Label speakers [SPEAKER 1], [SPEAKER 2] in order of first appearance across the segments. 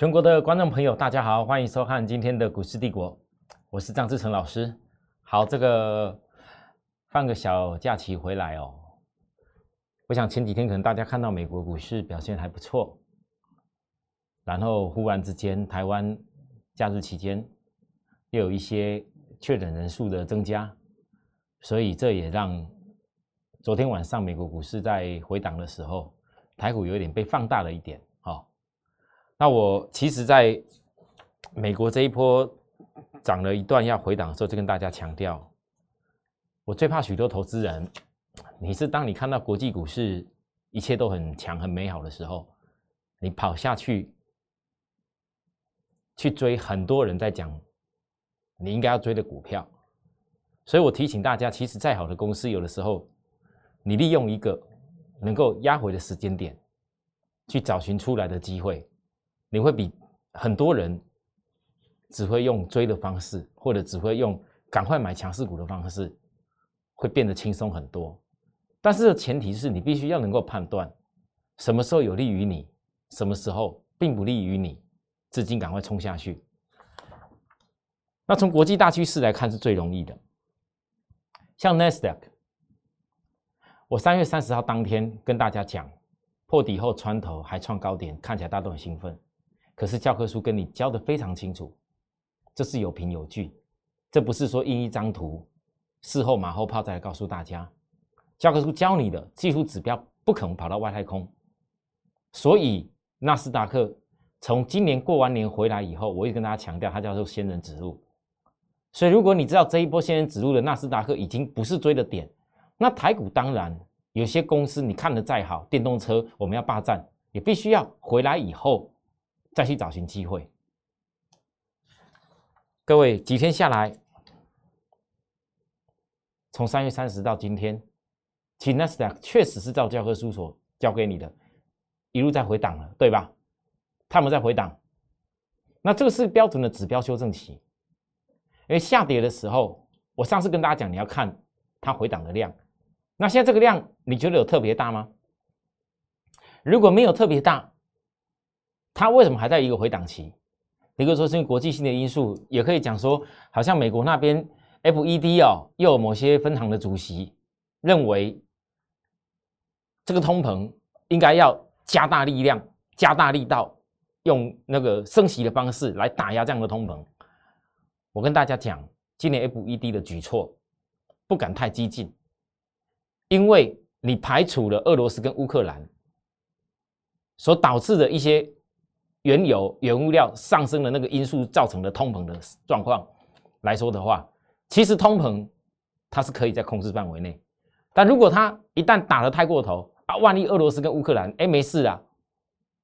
[SPEAKER 1] 全国的观众朋友，大家好，欢迎收看今天的股市帝国，我是张志成老师。好，这个放个小假期回来哦，我想前几天可能大家看到美国股市表现还不错，然后忽然之间台湾假日期间又有一些确诊人数的增加，所以这也让昨天晚上美国股市在回档的时候，台股有一点被放大了一点。那我其实，在美国这一波涨了一段要回档的时候，就跟大家强调，我最怕许多投资人，你是当你看到国际股市一切都很强、很美好的时候，你跑下去去追很多人在讲你应该要追的股票，所以我提醒大家，其实再好的公司，有的时候你利用一个能够压回的时间点，去找寻出来的机会。你会比很多人只会用追的方式，或者只会用赶快买强势股的方式，会变得轻松很多。但是前提是你必须要能够判断什么时候有利于你，什么时候并不利于你，资金赶快冲下去。那从国际大趋势来看是最容易的，像 Nasdaq，我三月三十号当天跟大家讲，破底后穿头还创高点，看起来大家都很兴奋。可是教科书跟你教的非常清楚，这是有凭有据，这不是说印一张图，事后马后炮再来告诉大家。教科书教你的技术指标不可能跑到外太空，所以纳斯达克从今年过完年回来以后，我也跟大家强调，它叫做仙人指路。所以如果你知道这一波仙人指路的纳斯达克已经不是追的点，那台股当然有些公司你看的再好，电动车我们要霸占，也必须要回来以后。再去找寻机会。各位几天下来，从三月三十到今天，其 n a s d a 确实是照教科书所教给你的，一路在回档了，对吧？他们在回档，那这个是标准的指标修正期。因为下跌的时候，我上次跟大家讲，你要看它回档的量。那现在这个量，你觉得有特别大吗？如果没有特别大，它为什么还在一个回档期？一个说是因为国际性的因素，也可以讲说，好像美国那边 FED 哦，又有某些分行的主席认为，这个通膨应该要加大力量、加大力道，用那个升息的方式来打压这样的通膨。我跟大家讲，今年 FED 的举措不敢太激进，因为你排除了俄罗斯跟乌克兰所导致的一些。原油、原物料上升的那个因素造成的通膨的状况来说的话，其实通膨它是可以在控制范围内，但如果它一旦打得太过头啊，万一俄罗斯跟乌克兰哎没事啊，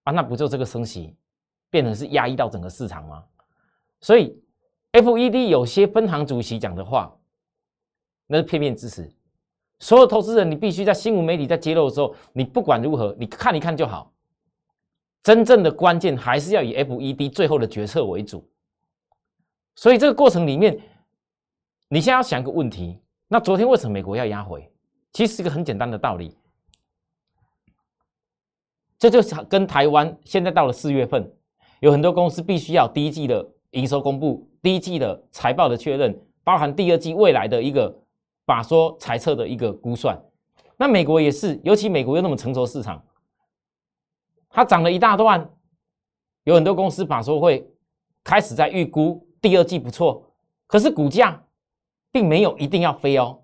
[SPEAKER 1] 啊那不就这个升息变成是压抑到整个市场吗？所以 FED 有些分行主席讲的话，那是片面支持，所有投资人你必须在新闻媒体在揭露的时候，你不管如何，你看一看就好。真正的关键还是要以 FED 最后的决策为主，所以这个过程里面，你现在要想一个问题：那昨天为什么美国要压回？其实是一个很简单的道理，这就是跟台湾现在到了四月份，有很多公司必须要第一季的营收公布、第一季的财报的确认，包含第二季未来的一个把说财测的一个估算。那美国也是，尤其美国又那么成熟市场。它涨了一大段，有很多公司法说会开始在预估第二季不错，可是股价并没有一定要飞哦。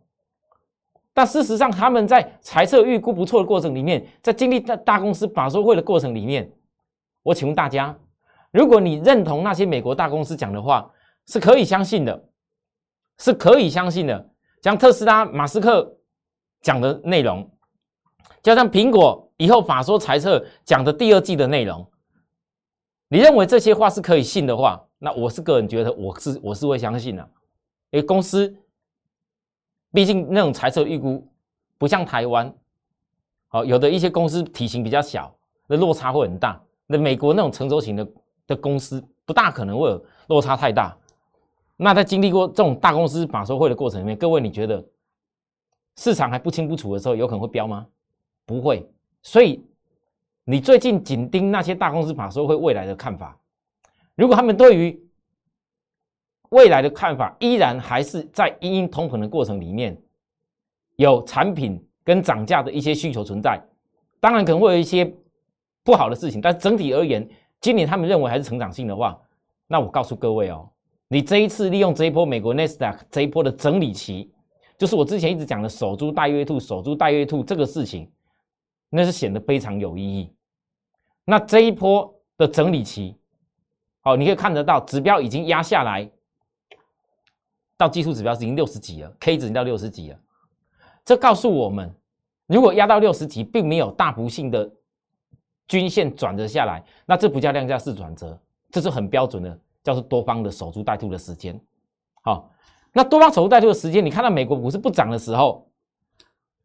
[SPEAKER 1] 但事实上，他们在财测预估不错的过程里面，在经历大大公司法说会的过程里面，我请问大家，如果你认同那些美国大公司讲的话，是可以相信的，是可以相信的，像特斯拉马斯克讲的内容，加上苹果。以后法说财测讲的第二季的内容，你认为这些话是可以信的话，那我是个人觉得我是我是会相信的，因为公司毕竟那种财测预估不像台湾，好有的一些公司体型比较小，那落差会很大。那美国那种成熟型的的公司不大可能会有落差太大。那在经历过这种大公司法说会的过程里面，各位你觉得市场还不清不楚的时候，有可能会飙吗？不会。所以，你最近紧盯那些大公司法说会未来的看法，如果他们对于未来的看法依然还是在因应通膨的过程里面，有产品跟涨价的一些需求存在，当然可能会有一些不好的事情，但整体而言，今年他们认为还是成长性的话，那我告诉各位哦，你这一次利用这一波美国 n e s d a q 这一波的整理期，就是我之前一直讲的守株待月兔、守株待月兔这个事情，那是显得非常有意义。那这一波的整理期，哦，你可以看得到指标已经压下来。到技术指标已经六十几了，K 值到六十几了，这告诉我们，如果压到六十几，并没有大不幸的均线转折下来，那这不叫量价式转折，这是很标准的，叫做多方的守株待兔的时间。好，那多方守株待兔的时间，你看到美国股市不涨的时候，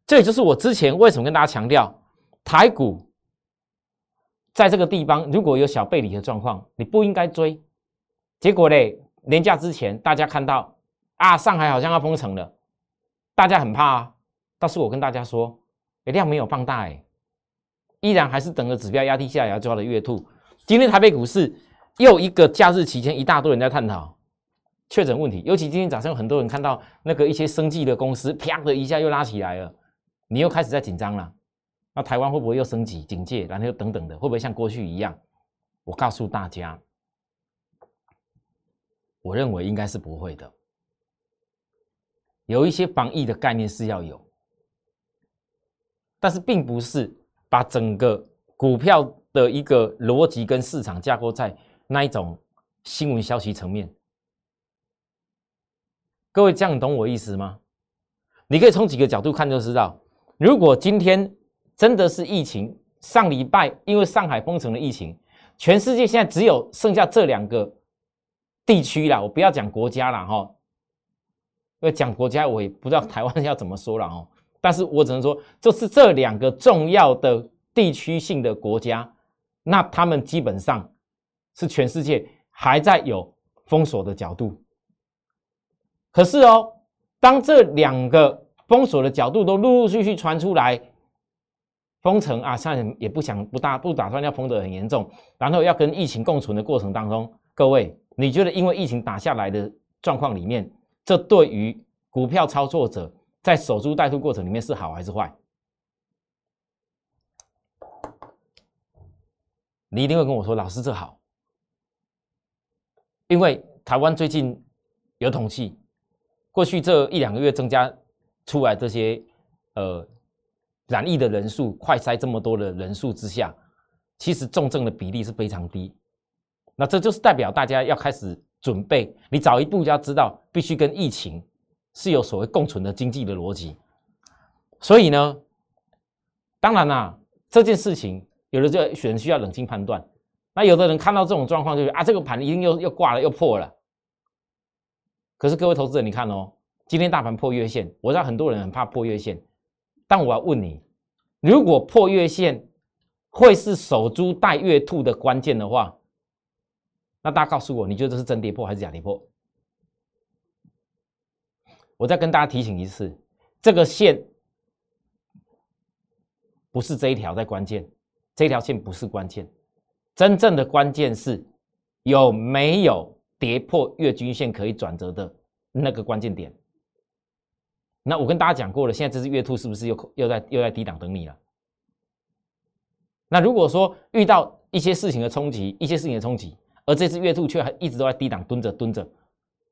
[SPEAKER 1] 这也就是我之前为什么跟大家强调，台股在这个地方如果有小背离的状况，你不应该追。结果嘞，年假之前大家看到。啊，上海好像要封城了，大家很怕啊。但是我跟大家说，量没有放大，哎，依然还是等着指标压低下来，抓的月兔。今天台北股市又一个假日期间，一大堆人在探讨确诊问题，尤其今天早上有很多人看到那个一些生计的公司，啪的一下又拉起来了，你又开始在紧张了。那台湾会不会又升级警戒，然后又等等的，会不会像过去一样？我告诉大家，我认为应该是不会的。有一些防疫的概念是要有，但是并不是把整个股票的一个逻辑跟市场架构在那一种新闻消息层面。各位这样懂我意思吗？你可以从几个角度看就知道，如果今天真的是疫情，上礼拜因为上海封城的疫情，全世界现在只有剩下这两个地区了，我不要讲国家了哈。因为讲国家，我也不知道台湾要怎么说了哦。但是我只能说，就是这两个重要的地区性的国家，那他们基本上是全世界还在有封锁的角度。可是哦，当这两个封锁的角度都陆陆续续传出来，封城啊，现在也不想不大不打算要封得很严重，然后要跟疫情共存的过程当中，各位，你觉得因为疫情打下来的状况里面？这对于股票操作者在守株待兔过程里面是好还是坏？你一定会跟我说，老师这好，因为台湾最近有统计，过去这一两个月增加出来这些呃染疫的人数，快筛这么多的人数之下，其实重症的比例是非常低，那这就是代表大家要开始。准备，你早一步就要知道，必须跟疫情是有所谓共存的经济的逻辑。所以呢，当然啦，这件事情有的就人需要冷静判断。那有的人看到这种状况，就是啊，这个盘一定又又挂了，又破了。可是各位投资者，你看哦，今天大盘破月线，我知道很多人很怕破月线，但我要问你，如果破月线会是守株待月兔的关键的话？那大家告诉我，你觉得这是真跌破还是假跌破？我再跟大家提醒一次，这个线不是这一条在关键，这条线不是关键，真正的关键是有没有跌破月均线可以转折的那个关键点。那我跟大家讲过了，现在这只月兔是不是又又在又在低档等你了？那如果说遇到一些事情的冲击，一些事情的冲击。而这只月兔却还一直都在低档蹲着蹲着，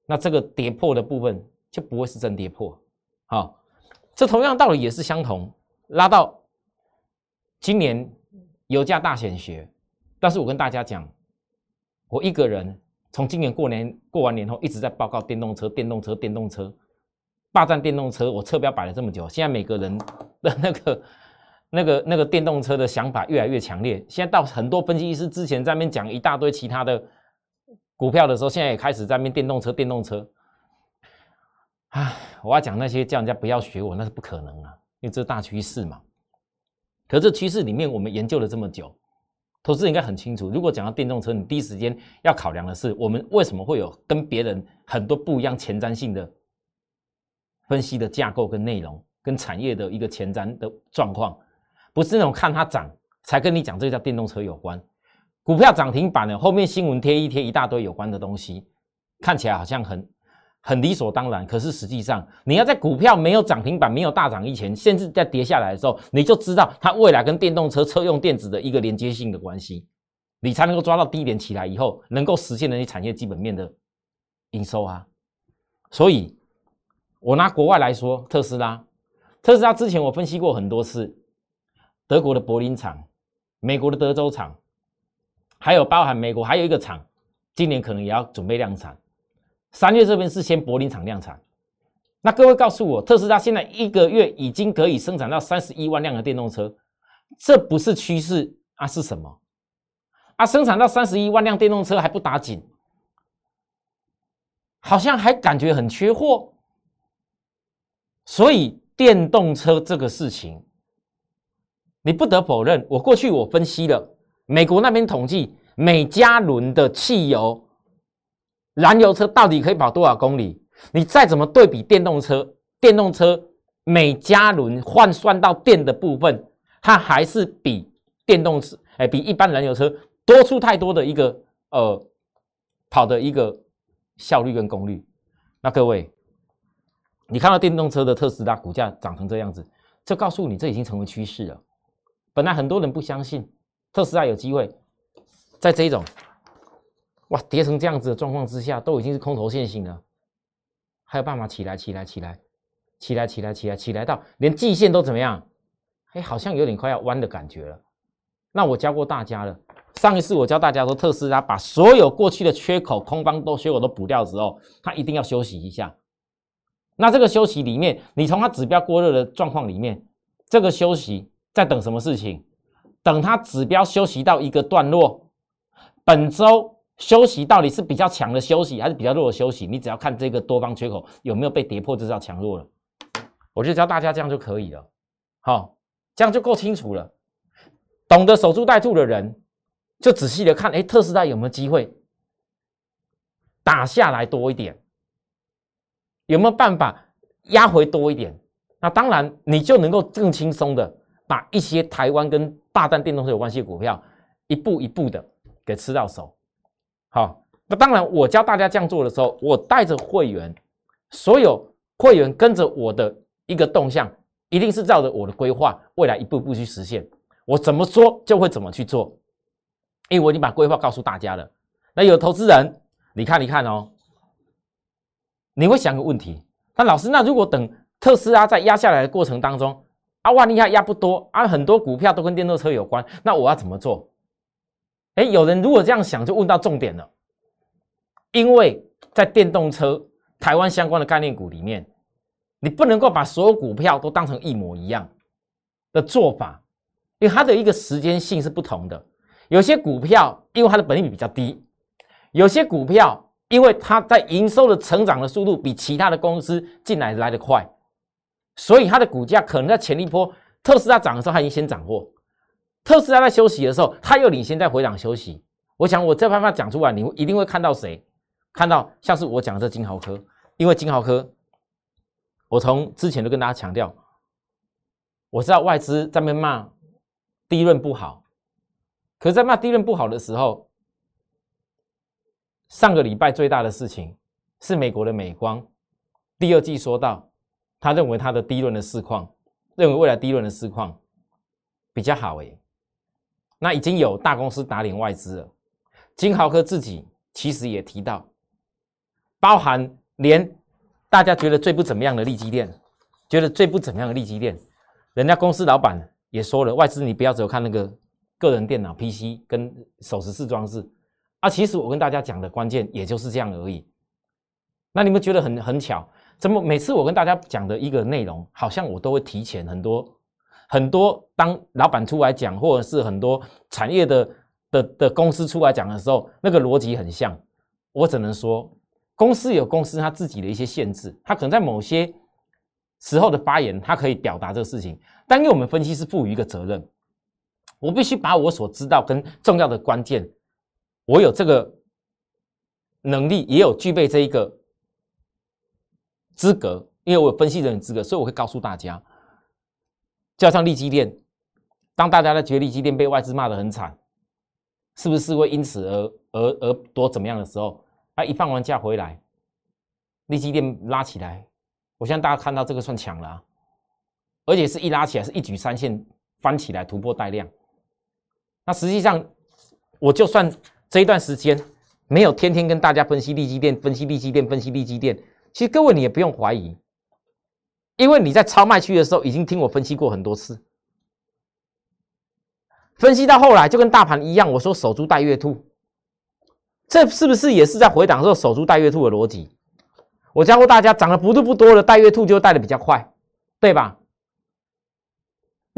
[SPEAKER 1] 那这个跌破的部分就不会是真跌破。好，这同样道理也是相同，拉到今年油价大显学，但是我跟大家讲，我一个人从今年过年过完年后一直在报告电动车，电动车，电动车，霸占电动车，我车标摆了这么久，现在每个人 的那个。那个那个电动车的想法越来越强烈，现在到很多分析师之前在那边讲一大堆其他的股票的时候，现在也开始在那边电动车电动车。唉，我要讲那些叫人家不要学我，那是不可能啊，因为这是大趋势嘛。可这趋势里面，我们研究了这么久，投资人应该很清楚。如果讲到电动车，你第一时间要考量的是，我们为什么会有跟别人很多不一样前瞻性的分析的架构跟内容，跟产业的一个前瞻的状况。不是那种看它涨才跟你讲这叫电动车有关，股票涨停板呢，后面新闻贴一贴一大堆有关的东西，看起来好像很很理所当然。可是实际上，你要在股票没有涨停板、没有大涨以前，甚至在跌下来的时候，你就知道它未来跟电动车车用电子的一个连接性的关系，你才能够抓到低点起来以后，能够实现那些产业基本面的营收啊。所以，我拿国外来说，特斯拉，特斯拉之前我分析过很多次，德国的柏林厂、美国的德州厂。还有包含美国还有一个厂，今年可能也要准备量产。三月这边是先柏林厂量产。那各位告诉我，特斯拉现在一个月已经可以生产到三十一万辆的电动车，这不是趋势啊？是什么？啊，生产到三十一万辆电动车还不打紧，好像还感觉很缺货。所以电动车这个事情，你不得否认，我过去我分析了。美国那边统计，每加仑的汽油燃油车到底可以跑多少公里？你再怎么对比电动车，电动车每加仑换算到电的部分，它还是比电动车，哎，比一般燃油车多出太多的一个呃跑的一个效率跟功率。那各位，你看到电动车的特斯拉股价涨成这样子，这告诉你这已经成为趋势了。本来很多人不相信。特斯拉有机会在这一种哇跌成这样子的状况之下，都已经是空头线型了，还有办法起来起来起来起来起来起来起来到连季线都怎么样？哎，好像有点快要弯的感觉了。那我教过大家了，上一次我教大家说，特斯拉把所有过去的缺口空方都缺口都补掉之后，它一定要休息一下。那这个休息里面，你从它指标过热的状况里面，这个休息在等什么事情？等它指标休息到一个段落，本周休息到底是比较强的休息还是比较弱的休息？你只要看这个多方缺口有没有被跌破，就知道强弱了。我就教大家这样就可以了，好，这样就够清楚了。懂得守株待兔的人，就仔细的看，哎，特斯拉有没有机会打下来多一点？有没有办法压回多一点？那当然，你就能够更轻松的把一些台湾跟大战电动车有关系的股票，一步一步的给吃到手。好，那当然，我教大家这样做的时候，我带着会员，所有会员跟着我的一个动向，一定是照着我的规划，未来一步一步去实现。我怎么说就会怎么去做，因为我已经把规划告诉大家了。那有投资人，你看，你看哦，你会想个问题，那老师，那如果等特斯拉在压下来的过程当中，啊，万一它压不多啊，很多股票都跟电动车有关，那我要怎么做？哎，有人如果这样想，就问到重点了。因为在电动车台湾相关的概念股里面，你不能够把所有股票都当成一模一样的做法，因为它的一个时间性是不同的。有些股票因为它的本利比比较低，有些股票因为它在营收的成长的速度比其他的公司进来来得快。所以它的股价可能在前一波特斯拉涨的时候，它已经先涨过；特斯拉在休息的时候，它又领先在回档休息。我想我这番话讲出来，你一定会看到谁？看到像是我讲的这金豪科，因为金豪科，我从之前就跟大家强调，我知道外资在那边骂低润不好，可在骂低润不好的时候，上个礼拜最大的事情是美国的美光第二季说到。他认为他的低轮的市况，认为未来低轮的市况比较好诶。那已经有大公司打脸外资了。金豪科自己其实也提到，包含连大家觉得最不怎么样的利基店，觉得最不怎么样的利基店，人家公司老板也说了，外资你不要只有看那个个人电脑 PC 跟手持式装置啊。其实我跟大家讲的关键也就是这样而已。那你们觉得很很巧？怎么每次我跟大家讲的一个内容，好像我都会提前很多很多。当老板出来讲，或者是很多产业的的的公司出来讲的时候，那个逻辑很像。我只能说，公司有公司它自己的一些限制，它可能在某些时候的发言，它可以表达这个事情。但因为我们分析是赋予一个责任，我必须把我所知道跟重要的关键，我有这个能力，也有具备这一个。资格，因为我有分析人的资格，所以我会告诉大家，加上利基店，当大家在觉得利基店被外资骂得很惨，是不是会因此而而而多怎么样的时候，啊，一放完假回来，利基店拉起来，我相信大家看到这个算强了，而且是一拉起来是一举三线翻起来突破带量，那实际上我就算这一段时间没有天天跟大家分析利基电，分析利基电，分析利基电，其实各位你也不用怀疑，因为你在超卖区的时候已经听我分析过很多次。分析到后来就跟大盘一样，我说守株待月兔，这是不是也是在回档时候守株待月兔的逻辑？我教过大家，涨的幅度不多的待月兔就带的比较快，对吧？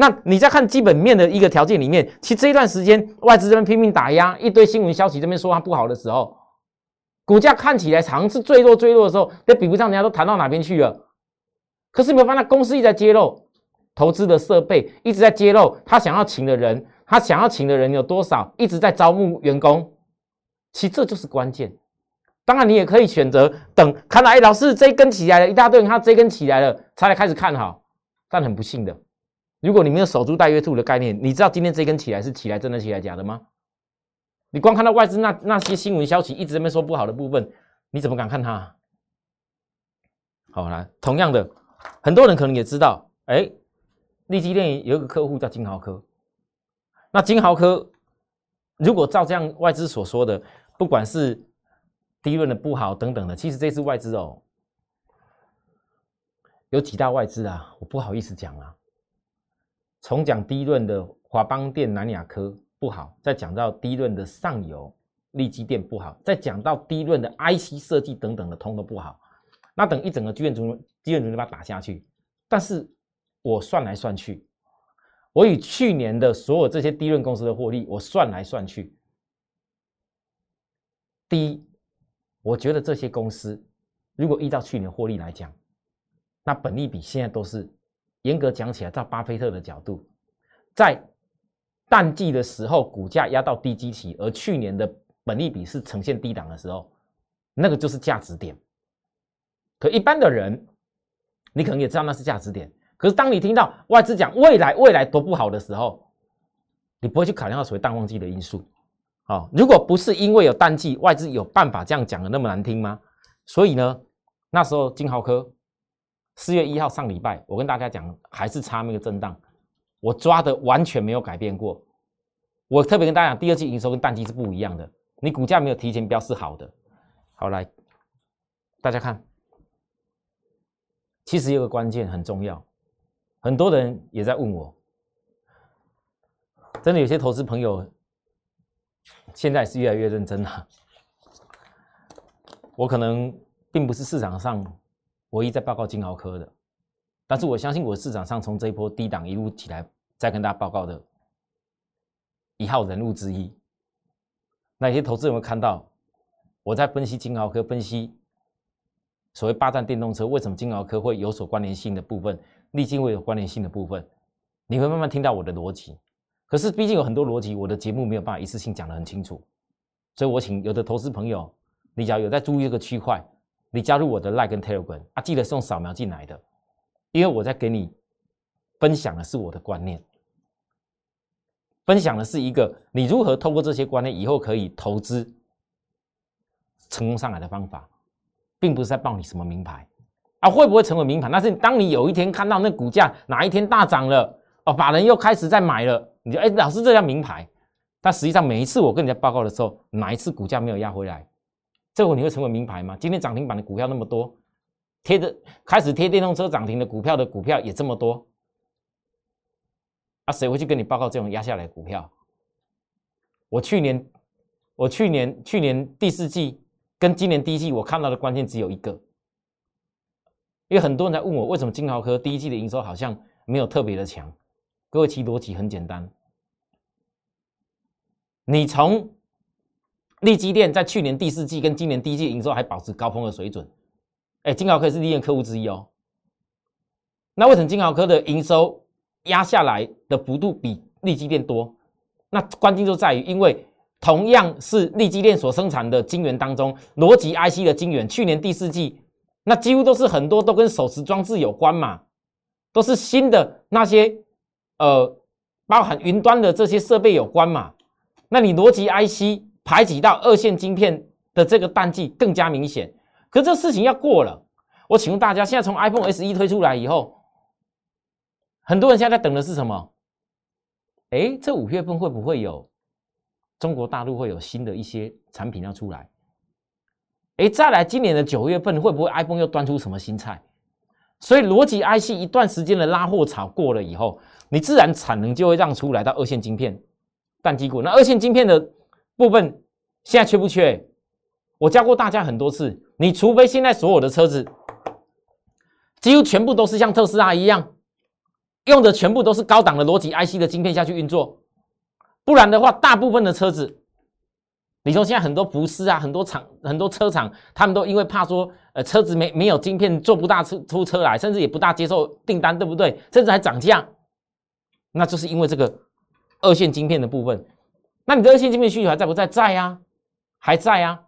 [SPEAKER 1] 那你在看基本面的一个条件里面，其实这一段时间外资这边拼命打压，一堆新闻消息这边说它不好的时候，股价看起来常是最弱最弱的时候，那比不上人家都谈到哪边去了。可是没有发现公司一直在揭露投资的设备，一直在揭露他想要请的人。他想要请的人有多少？一直在招募员工，其实这就是关键。当然，你也可以选择等看到，哎，老师这一根起来了，一大堆人，他这一根起来了，才来开始看好。但很不幸的，如果你没有守株待月兔的概念，你知道今天这根起来是起来真的起来假的吗？你光看到外资那那些新闻消息一直在那说不好的部分，你怎么敢看它？好来，同样的，很多人可能也知道，哎，立基电有一个客户叫金豪科。那金豪科，如果照这样外资所说的，不管是低润的不好等等的，其实这次外资哦，有几大外资啊，我不好意思讲啊。从讲低润的华邦电、南亚科不好，再讲到低润的上游利基电不好，再讲到低润的 IC 设计等等的通都不好。那等一整个基院主基院主就把它打下去，但是我算来算去。我以去年的所有这些低润公司的获利，我算来算去，第一，我觉得这些公司如果依照去年获利来讲，那本利比现在都是严格讲起来，照巴菲特的角度，在淡季的时候股价压到低基期，而去年的本利比是呈现低档的时候，那个就是价值点。可一般的人，你可能也知道那是价值点。可是，当你听到外资讲未来未来多不好的时候，你不会去考量到所谓淡旺季的因素。哦，如果不是因为有淡季，外资有办法这样讲的那么难听吗？所以呢，那时候金豪科四月一号上礼拜，我跟大家讲还是差那个震荡，我抓的完全没有改变过。我特别跟大家讲，第二季营收跟淡季是不一样的，你股价没有提前标是好的。好，来大家看，其实有个关键很重要。很多人也在问我，真的有些投资朋友现在是越来越认真了。我可能并不是市场上唯一在报告金豪科的，但是我相信我市场上从这一波低档一路起来再跟大家报告的一号人物之一。那些投资人会看到我在分析金豪科，分析所谓霸占电动车为什么金豪科会有所关联性的部分。历经会有关联性的部分，你会慢慢听到我的逻辑。可是毕竟有很多逻辑，我的节目没有办法一次性讲得很清楚，所以我请有的投资朋友，你只要有在注意这个区块，你加入我的 Like 跟 Telegram 啊，记得是用扫描进来的，因为我在给你分享的是我的观念，分享的是一个你如何透过这些观念以后可以投资成功上来的方法，并不是在报你什么名牌。啊，会不会成为名牌？那是当你有一天看到那股价哪一天大涨了，哦，法人又开始在买了，你就哎，老师这叫名牌。但实际上每一次我跟人家报告的时候，哪一次股价没有压回来？这会你会成为名牌吗？今天涨停板的股票那么多，贴着开始贴电动车涨停的股票的股票也这么多，啊，谁会去跟你报告这种压下来股票？我去年，我去年去年第四季跟今年第一季我看到的关键只有一个。因为很多人在问我，为什么金豪科第一季的营收好像没有特别的强？各位，其逻辑很简单。你从利基店在去年第四季跟今年第一季营收还保持高峰的水准，哎，金豪科是利店客户之一哦。那为什么金豪科的营收压下来的幅度比利基店多？那关键就在于，因为同样是利基店所生产的晶圆当中，逻辑 IC 的晶圆，去年第四季。那几乎都是很多都跟手持装置有关嘛，都是新的那些呃，包含云端的这些设备有关嘛。那你逻辑 IC 排挤到二线晶片的这个淡季更加明显。可这事情要过了，我请问大家，现在从 iPhone SE 推出来以后，很多人现在在等的是什么？哎，这五月份会不会有中国大陆会有新的一些产品要出来？哎，再来今年的九月份会不会 iPhone 又端出什么新菜？所以逻辑 IC 一段时间的拉货潮过了以后，你自然产能就会让出来到二线晶片淡季股。那二线晶片的部分现在缺不缺？我教过大家很多次，你除非现在所有的车子几乎全部都是像特斯拉一样，用的全部都是高档的逻辑 IC 的晶片下去运作，不然的话，大部分的车子。你说现在很多不是啊，很多厂、很多车厂，他们都因为怕说，呃，车子没没有晶片，做不大出出车来，甚至也不大接受订单，对不对？甚至还涨价，那就是因为这个二线晶片的部分。那你的二线晶片需求还在不在？在啊，还在啊。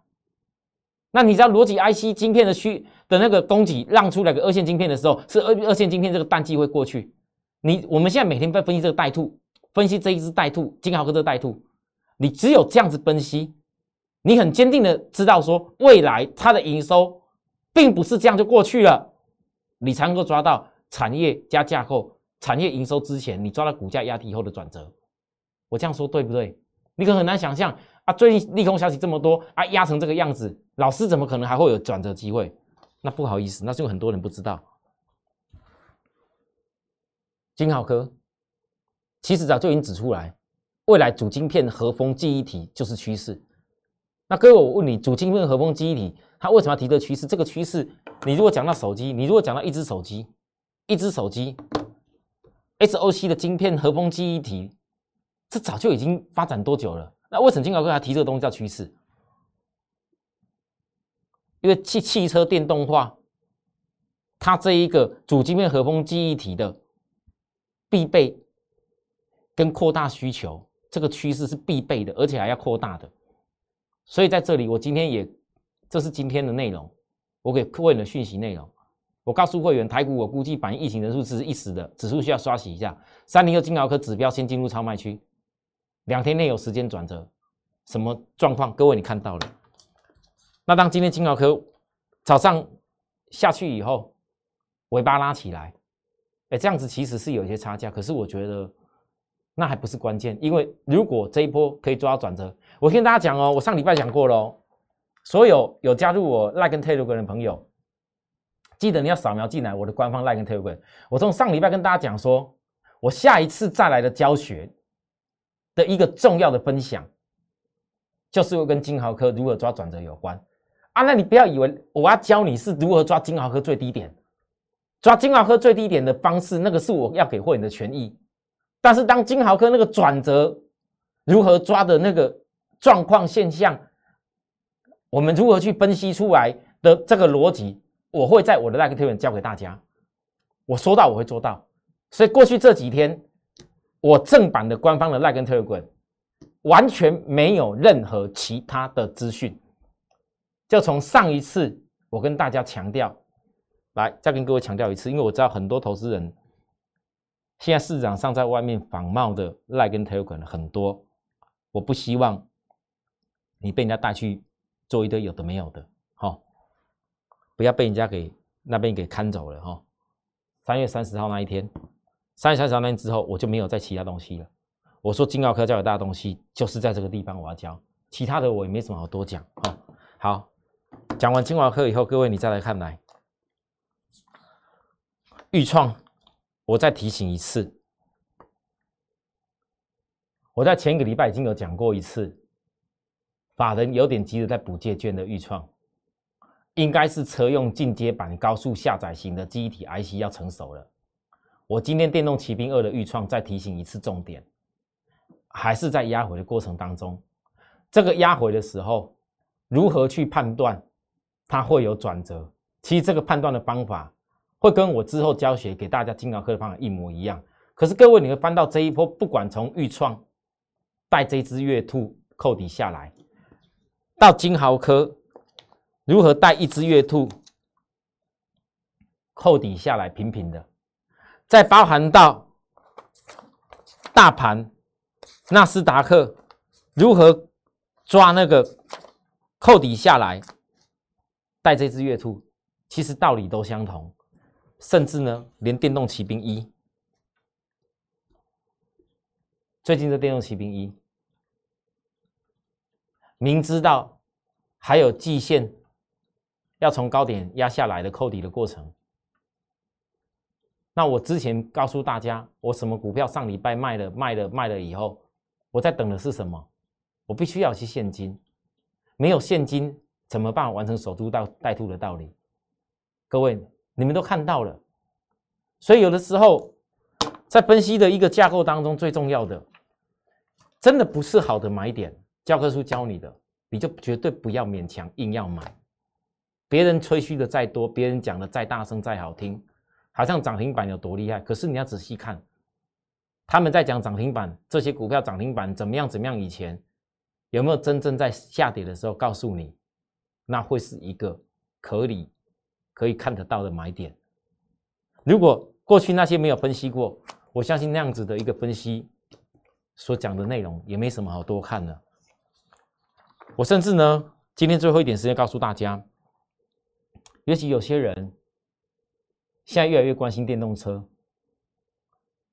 [SPEAKER 1] 那你知道逻辑 IC 晶片的需的那个供给让出来个二线晶片的时候，是二二线晶片这个淡季会过去。你我们现在每天在分析这个带兔，分析这一只带兔，金豪科这个带兔，你只有这样子分析。你很坚定的知道说，未来它的营收并不是这样就过去了，你才能够抓到产业加架构、产业营收之前，你抓到股价压低以后的转折。我这样说对不对？你可很难想象啊，最近利空消息这么多啊，压成这个样子，老师怎么可能还会有转折机会？那不好意思，那是有很多人不知道。金浩科其实早就已经指出来，未来主晶片和风记忆体就是趋势。那各位，我问你，主晶片和风记忆体，它为什么要提这趋势？这个趋势，你如果讲到手机，你如果讲到一只手机，一只手机，SOC 的晶片和风记忆体，这早就已经发展多久了？那为什么金高哥还提这个东西叫趋势？因为汽汽车电动化，它这一个主晶片和风记忆体的必备跟扩大需求，这个趋势是必备的，而且还要扩大的。所以在这里，我今天也，这是今天的内容，我给会员的讯息内容。我告诉会员，台股我估计反映疫情人数只是一时的，指数需要刷洗一下。三零六金豪科指标先进入超卖区，两天内有时间转折，什么状况？各位你看到了。那当今天金豪科早上下去以后，尾巴拉起来，哎，这样子其实是有一些差价，可是我觉得那还不是关键，因为如果这一波可以做到转折。我跟大家讲哦，我上礼拜讲过喽，所有有加入我 Like 跟 Telegram 的朋友，记得你要扫描进来我的官方 Like 跟 Telegram。我从上礼拜跟大家讲说，我下一次再来的教学的一个重要的分享，就是跟金豪科如何抓转折有关啊。那你不要以为我要教你是如何抓金豪科最低点，抓金豪科最低点的方式，那个是我要给会员的权益。但是当金豪科那个转折如何抓的那个。状况现象，我们如何去分析出来的这个逻辑，我会在我的那个推文教给大家。我说到我会做到，所以过去这几天，我正版的官方的 Like 推文完全没有任何其他的资讯。就从上一次我跟大家强调，来再跟各位强调一次，因为我知道很多投资人现在市场上在外面仿冒的 Like 推文很多，我不希望。你被人家带去做一堆有的没有的，哈，不要被人家给那边给看走了，哈。三月三十号那一天，三月三十号那天之后，我就没有再其他东西了。我说金奥科教给大家东西，就是在这个地方我要教，其他的我也没什么好多讲，哈。好，讲完金奥科以后，各位你再来看来，预创，我再提醒一次，我在前一个礼拜已经有讲过一次。法人有点急着在补借券的预创，应该是车用进阶版高速下载型的记忆体 IC 要成熟了。我今天电动骑兵二的预创再提醒一次重点，还是在压回的过程当中。这个压回的时候，如何去判断它会有转折？其实这个判断的方法会跟我之后教学给大家金高科的方法一模一样。可是各位你会翻到这一波，不管从预创带这只月兔扣底下来。到金豪科如何带一只月兔扣底下来平平的，再包含到大盘纳斯达克如何抓那个扣底下来带这只月兔，其实道理都相同，甚至呢，连电动骑兵一，最近的电动骑兵一，明知道还有季线要从高点压下来的扣底的过程。那我之前告诉大家，我什么股票上礼拜卖了，卖了，卖了以后，我在等的是什么？我必须要去现金，没有现金怎么办？完成守株待待兔的道理。各位，你们都看到了，所以有的时候在分析的一个架构当中，最重要的，真的不是好的买点。教科书教你的，你就绝对不要勉强硬要买。别人吹嘘的再多，别人讲的再大声再好听。好像涨停板有多厉害，可是你要仔细看，他们在讲涨停板，这些股票涨停板怎么样怎么样？以前有没有真正在下跌的时候告诉你，那会是一个可以可以看得到的买点？如果过去那些没有分析过，我相信那样子的一个分析所讲的内容也没什么好多看的。我甚至呢，今天最后一点时间告诉大家，尤其有些人。现在越来越关心电动车，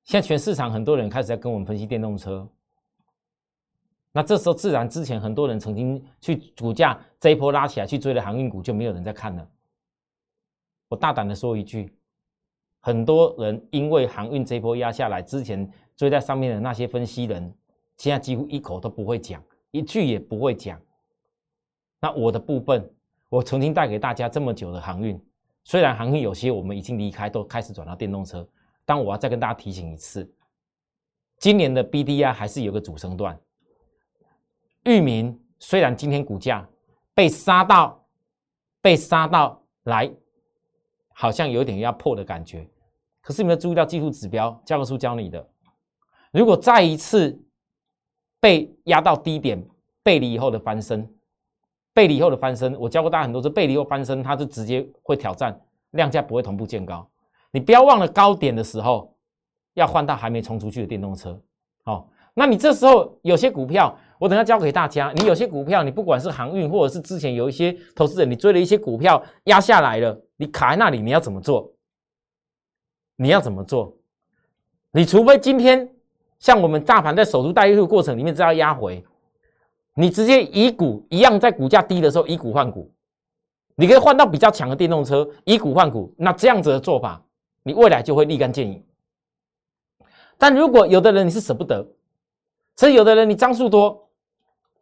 [SPEAKER 1] 现在全市场很多人开始在跟我们分析电动车。那这时候自然之前很多人曾经去股价这一波拉起来去追的航运股就没有人在看了。我大胆的说一句，很多人因为航运这波压下来，之前追在上面的那些分析人，现在几乎一口都不会讲，一句也不会讲。那我的部分，我曾经带给大家这么久的航运。虽然行业有些我们已经离开，都开始转到电动车，但我要再跟大家提醒一次，今年的 B D I 还是有个主升段。域名虽然今天股价被杀到，被杀到来，好像有点要破的感觉，可是有没有注意到技术指标？教科书教你的，如果再一次被压到低点，背离以后的翻身。背离后的翻身，我教过大家很多次，背离后翻身，它就直接会挑战量价不会同步见高。你不要忘了高点的时候要换到还没冲出去的电动车。好，那你这时候有些股票，我等下教给大家。你有些股票，你不管是航运或者是之前有一些投资人，你追了一些股票压下来了，你卡在那里，你要怎么做？你要怎么做？你除非今天像我们大盘在守株待兔过程里面，知道压回。你直接以股一样，在股价低的时候以股换股，你可以换到比较强的电动车，以股换股。那这样子的做法，你未来就会立竿见影。但如果有的人你是舍不得，所以有的人你张数多，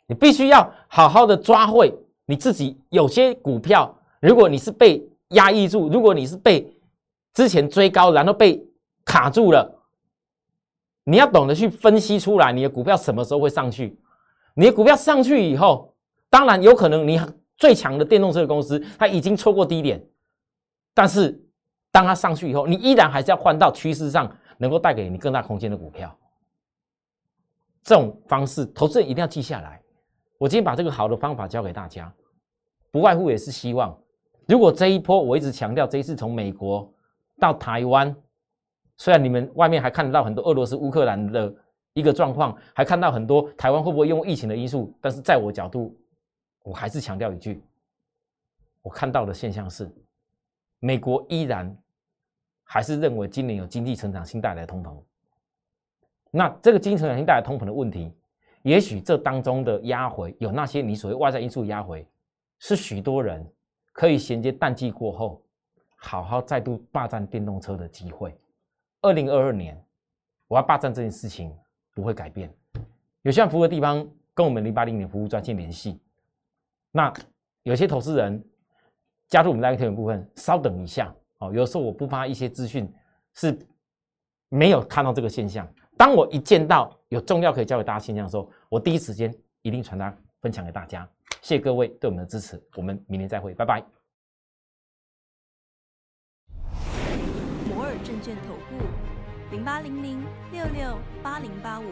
[SPEAKER 1] 你必须要好好的抓会你自己。有些股票，如果你是被压抑住，如果你是被之前追高然后被卡住了，你要懂得去分析出来，你的股票什么时候会上去。你的股票上去以后，当然有可能你最强的电动车公司它已经错过低点，但是当它上去以后，你依然还是要换到趋势上能够带给你更大空间的股票。这种方式，投资人一定要记下来。我今天把这个好的方法教给大家，不外乎也是希望，如果这一波我一直强调，这一次从美国到台湾，虽然你们外面还看得到很多俄罗斯、乌克兰的。一个状况，还看到很多台湾会不会用疫情的因素？但是在我角度，我还是强调一句，我看到的现象是，美国依然还是认为今年有经济成长性带来的通膨。那这个经济成长性带来通膨的问题，也许这当中的压回有那些你所谓外在因素压回，是许多人可以衔接淡季过后，好好再度霸占电动车的机会。二零二二年，我要霸占这件事情。不会改变，有需要服务的地方跟我们零八零年服务专线联系。那有些投资人加入我们那个会员部分，稍等一下哦。有时候我不发一些资讯是没有看到这个现象。当我一见到有重要可以教给大家现象的时候，我第一时间一定传达分享给大家。谢谢各位对我们的支持，我们明年再会，拜拜。摩尔证券投顾。零八零零六六八零八五。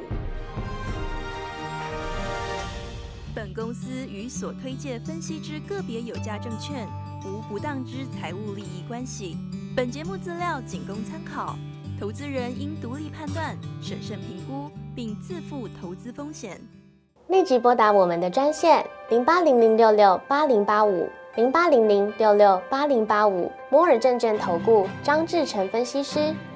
[SPEAKER 1] 本公司与所推介分析之个别有价证券无不当之财务利益关系。本节目资料仅供参考，投资人应独立判断、审慎评估，并自负投资风险。
[SPEAKER 2] 立即拨打我们的专线零八零零六六八零八五零八零零六六八零八五摩尔证券投顾张志成分析师。